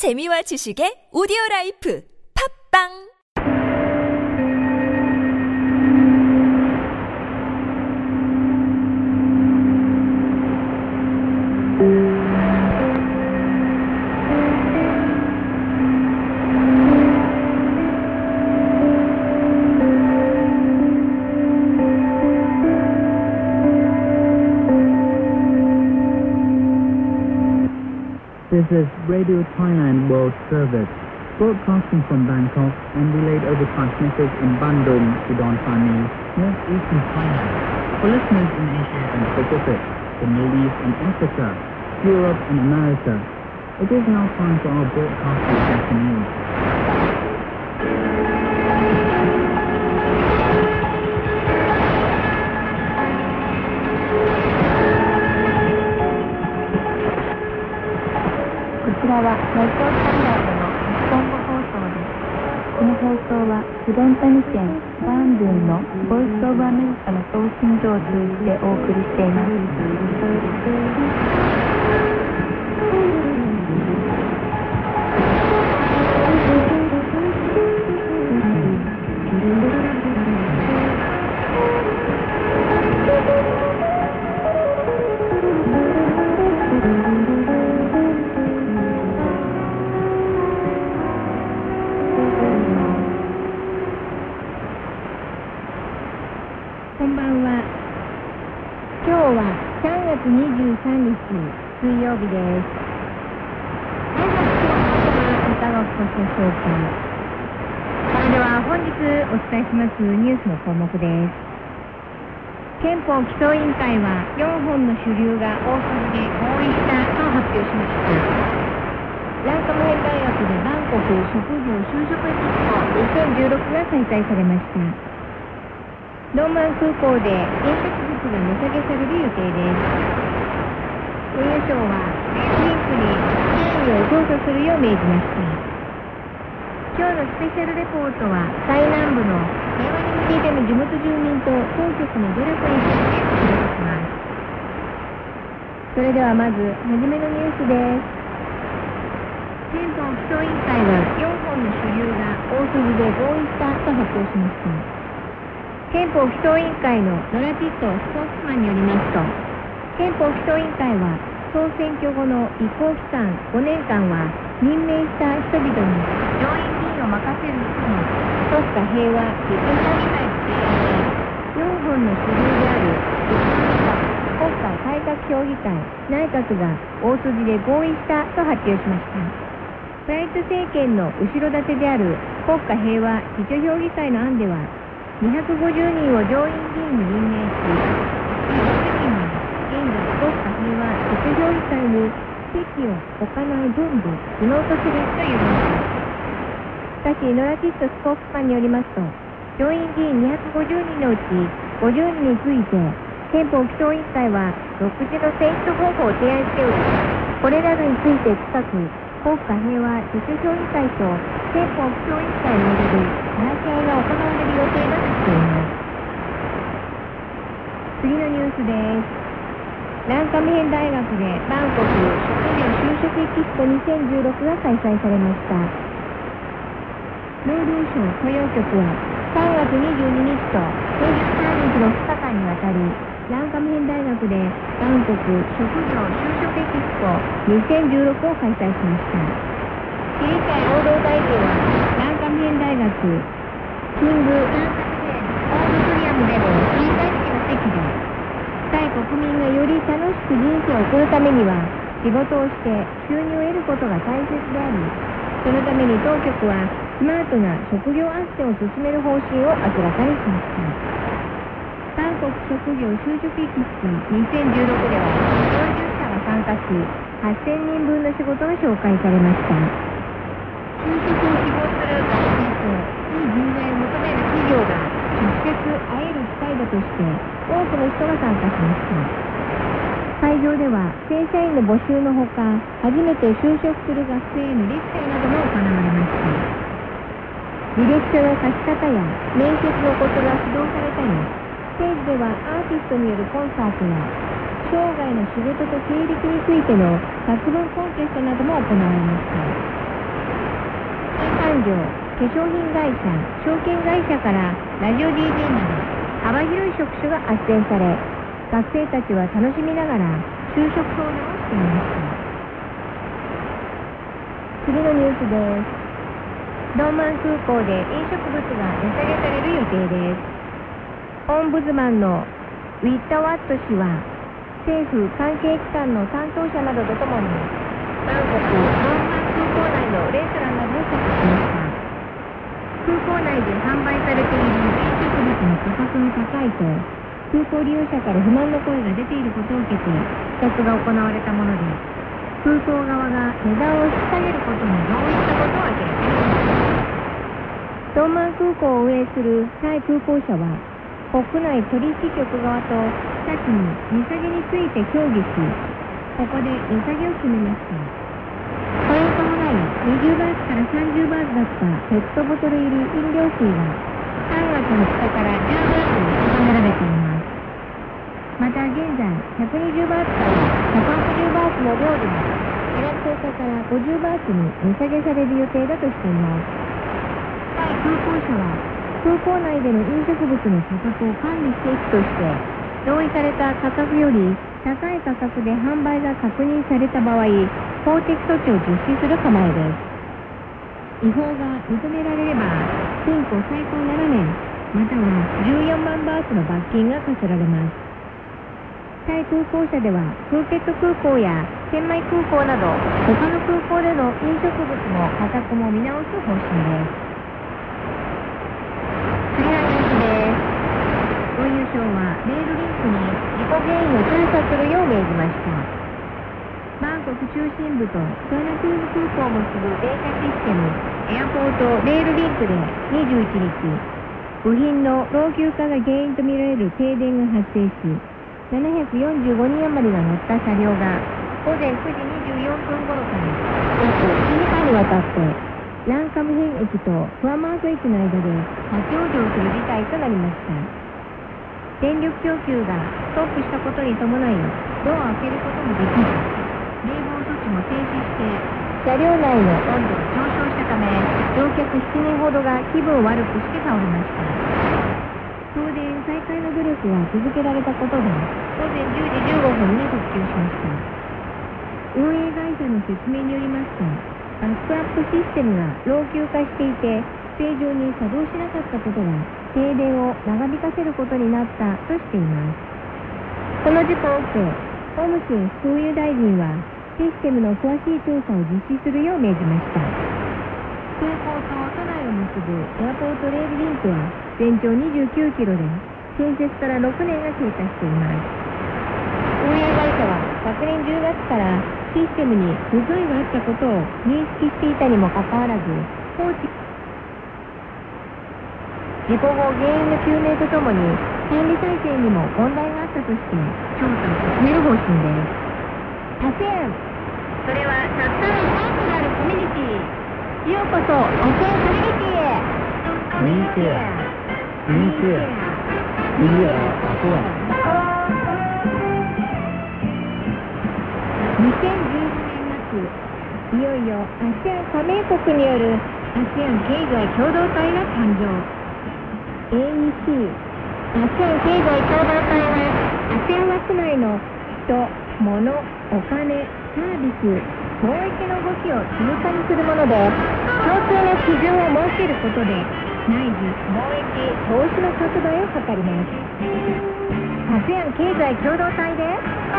재미와 지식의 오디오 라이프. 팝빵 This is Radio Thailand World Service, broadcasting from Bangkok and relayed over transmitters in Bandung, Udon Thani, northeastern Thailand. For listeners in Asia and Pacific, the Middle East and Africa, Europe and America, it is now time for our broadcast in Japanese. らはラジオスタンダードの日本語放送です。この放送はフロンタニ県バーンドゥンのボイスオブアメリカの送信所を通じてお送りしています。水曜日です。はい、今日いかがごしでしょうか。それでは本日お伝えしますニュースの項目です。憲法基礎委員会は4本の主流が大筋で合意したと発表しました。ランカムヘン大学でバンコク職業就職エキスポ2016が開催されました。ローマン空港で建設物が値下げされる予定です。運輸省はリンクに経緯を調査するよう命じました。今日のスペシャルレポートは最南部の平和に向けての地元住民と当局の努力についてお伝えします。それではまず初めのニュースです。憲法基礎委員会は4本の主流が大筋で合意したと発表しました。憲法基礎委員会のノラティットスポーツマンによりますと憲法基礎委員会は総選挙後の移行期間5年間は任命した人々に上院議員を任せる人の国家平和秩序者議会として4本の主流である国家改革評議会内閣が大筋で合意したと発表しました。プライト政権の後ろ盾である国家平和秩序評議会の案では250人を上院議員に任命し、150人は国家平和秩序評議会に席を置かない分で不能とするというものです。しかし、ノラティットスポークマンによりますと、上院議員250人のうち50人について、憲法基礎委員会は独自の選出方法を提案しており、これらについて近く、国家平和秩序評議会と憲法基礎委員会による話し合いが行われる予定だとしています。次のニュースです。ランカムヘン大学でバンコク職業就職エキスポ2016が開催されました。労働省雇用局は3月22日と23日の2日間にわたりランカムヘン大学でバンコク職業就職エキスポ2016を開催しました。キリカイ労働大臣はランカムヘン大学キングオーディトリアムでの開会式の席でタイ国民が楽しく人生を送るためには仕事をして収入を得ることが大切でありそのために当局はスマートな職業斡旋を進める方針を明らかにしました。韓国職業就職エキスポ2016では40社が参加し8000人分の仕事が紹介されました。就職を希望する学生といい人材を求める企業が直接会える機会だとして多くの人が参加しました。会場では正社員の募集のほか初めて就職する学生へのレクチャーなども行われました。履歴書の書き方や面接のコツが指導されたりステージではアーティストによるコンサートや生涯の仕事と経歴についての作文コンテストなども行われました。業、化粧品会社、証券会社からラジオ DJ まで幅広い職種が斡旋され、学生たちは楽しみながら就職相談をしていました。次のニュースです。ドーマン空港で飲食物が値下げされる予定です。オンブズマンのウィッタワット氏は政府関係機関の担当者などとともにバンコク・ドーマン空港内のレストランなどを視察しました。空港内で販売されている飲食物の価格が高いと空港利用者から不満の声が出ていることを受けて視察が行われたもので空港側が値段を引き下げることに同意したことを明らかにしましたドーマン空港を運営するタイ空港社は国内取引局側と先に値下げについて協議しここで値下げを決めました。これに伴い20バーツから30バーツだったペットボトル入り飲料水が3月2日から10バーツに定められています。また現在120バーツから180バーツの料理が4月10日から50バーツに値下げされる予定だとしています。空港社は空港内での飲食物の価格を管理していくとして同意された価格より高い価格で販売が確認された場合法的措置を実施する構えです。違法が認められれば禁錮最高7年または14万バーツの罰金が課せられます。タイ空港社ではプーケット空港やチェンマイ空港など他の空港での飲食物の価格も見直す方針です。次のニュースです。運輸省はレールリンクに事故原因を調査するよう命じました。バンコク中心部とクアラトゥーム空港を結ぶデータシステムエアポートレールリンクで21日部品の老朽化が原因とみられる停電が発生し745人余りが乗った車両が午前9時24分頃から約1時間にわたってランカムヘン駅とフアマート駅の間で立ち往生する事態となりました。電力供給がストップしたことに伴いドアを開けることもできず冷房措置も停止して車両内の温度が上昇したため乗客7人ほどが気分を悪くして倒れました。送電再開の努力が続けられたことで午前10時15分に復旧しました。運営会社の説明によりますとバックアップシステムが老朽化していて正常に作動しなかったことが停電を長引かせることになったとしています。この事故を受けオムシン副運輸大臣はシステムの詳しい調査を実施するよう命じました。空港と都内を結ぶエアポートレールリンクは全長29キロで建設から6年が経過しています。運営会社は昨年10月からシステムに不具合があったことを認識していたにもかかわらず放置事故後原因の究明とともに管理体制にも問題があったとして調査を進める方針です。アセアンそれはたくさんのパートナルコミュニティ。ようこそアセアンコミュニティへ。コミュニティへ。コミュニティへ次はアセアン2017年末いよいよ ASEAN 加盟国による ASEAN 経済共同体が誕生 AEC ASEAN 経済共同体は ASEAN 枠内の人、物、お金、サービス、貿易の動きを通過にするもので共通の基準を設けることで内需、貿易、投資の拡大を図ります。ASEAN 経済共同体で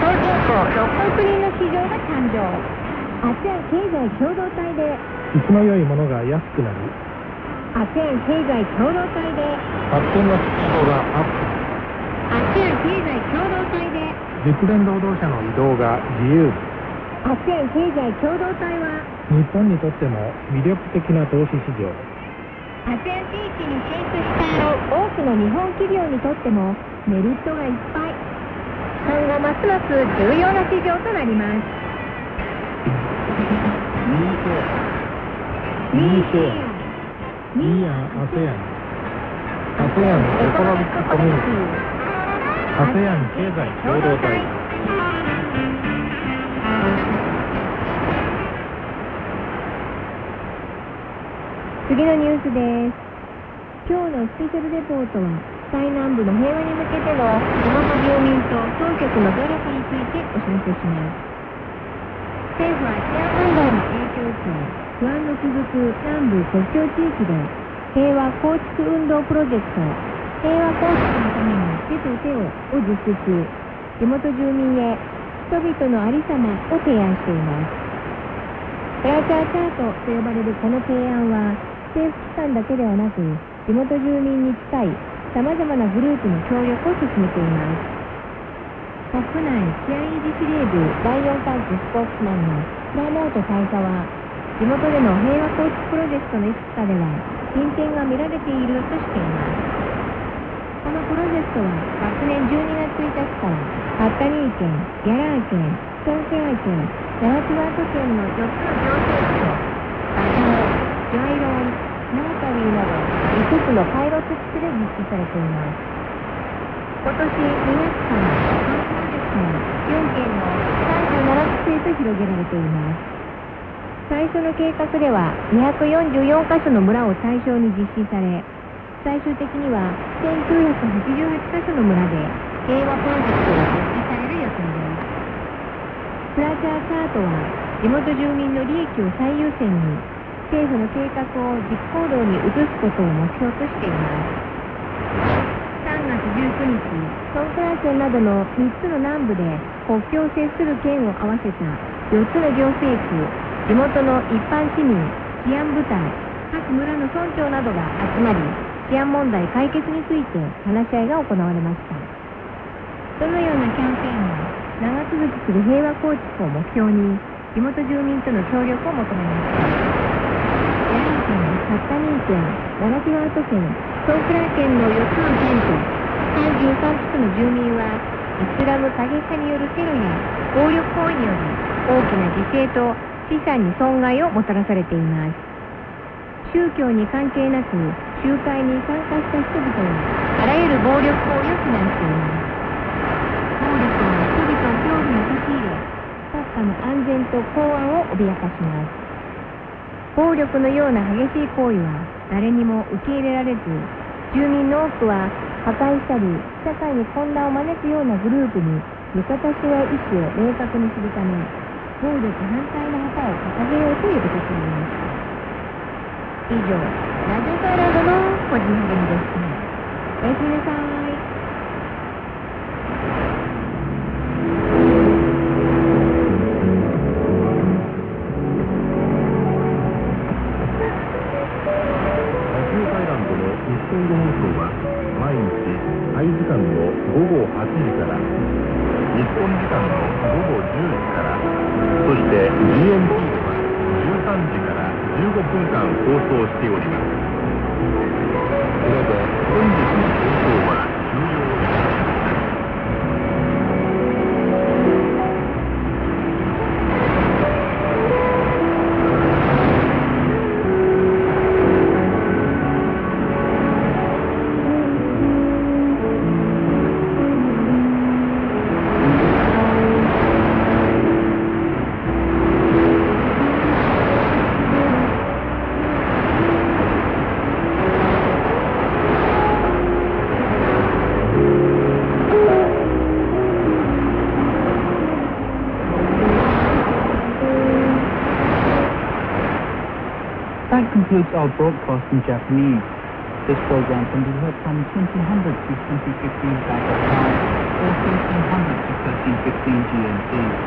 東京港6億人の市場が誕生 ASEAN 経済共同体で。質の良いものが安くなり ASEAN 経済共同体で。発展のスピードがアッ ASEAN 経済共同体で。プ熟練労働者の移動が自由。ASEAN 経済共同体は。日本にとっても魅力的な投資市場 ASEAN 地域に進出した多くの日本企業にとってもメリットがいっぱい。今後ますます重要な市場となります。We share We are ASEAN ASEAN エコノミックコミュニティ。ASEAN 経済共同体次のニュースです。今日のスペシャルレポートは、最南部の平和に向けての地元住民と当局の努力についてお知らせします。政府は治安問題の影響を受け、不安の続く南部国境地域で、平和構築運動プロジェクト、平和構築のために手と手をを実施し、地元住民へ人々のありさまを提案しています。プラチャーチャートと呼ばれるこの提案は、政府機関だけではなく、地元住民に近い様々なグループの協力を進めています。国内治安維持司令部第4管区スポーツマンのプラモート大佐は、地元での平和構築プロジェクトのいくつかでは、進展が見られているとしています。このプロジェクトは、昨年12月1日から、ハッタニー県、ギャラー県、ソンケア県、ナラティワート県の4つの行政区と、バジャオ、ジョアイロン、ナータリーなど5つのパイロット地区で実施されています。今年2月からこのプロジェクトは4県の37区へと広げられています。最初の計画では244カ所の村を対象に実施され、最終的には1988カ所の村で平和プロジェクトが実施される予定です。プラチャーチャートは地元住民の利益を最優先に政府の計画を実行動に移すことを目標としています。3月19日、ソンクラ県などの3つの南部で国境を接する県を合わせた4つの行政区、地元の一般市民、治安部隊、各村の村長などが集まり、治安問題解決について話し合いが行われました。どのようなキャンペーンも長続きする平和構築を目標に、地元住民との協力を求めました。ヤラー県、サッタニー県、ナラティワート県、ソンクラー県の4つの県と33地区の住民は、イスラム過激派によるテロや暴力行為により大きな犠牲と資産に損害をもたらされています。宗教に関係なく集会に参加した人々はあらゆる暴力行為を非難しています。暴力は人々を恐怖に陥れ、国家の安全と公安を脅かします。暴力のような激しい行為は誰にも受け入れられず、住民の多くは破壊したり、社会に混乱を招くようなグループに味方しない意思を明確にするため、暴力反対の旗を掲げようと呼びかけています。以上、ラジオカーラドの個人励みでした。おやすみなさい。GMT では13時から15分間放送しておりますこれで本日の放送は終了いたします「concludes our broadcast in Japanese. This program can be heard from 2000 to 2015 Bangkok time or 1300 to 1315 GMT.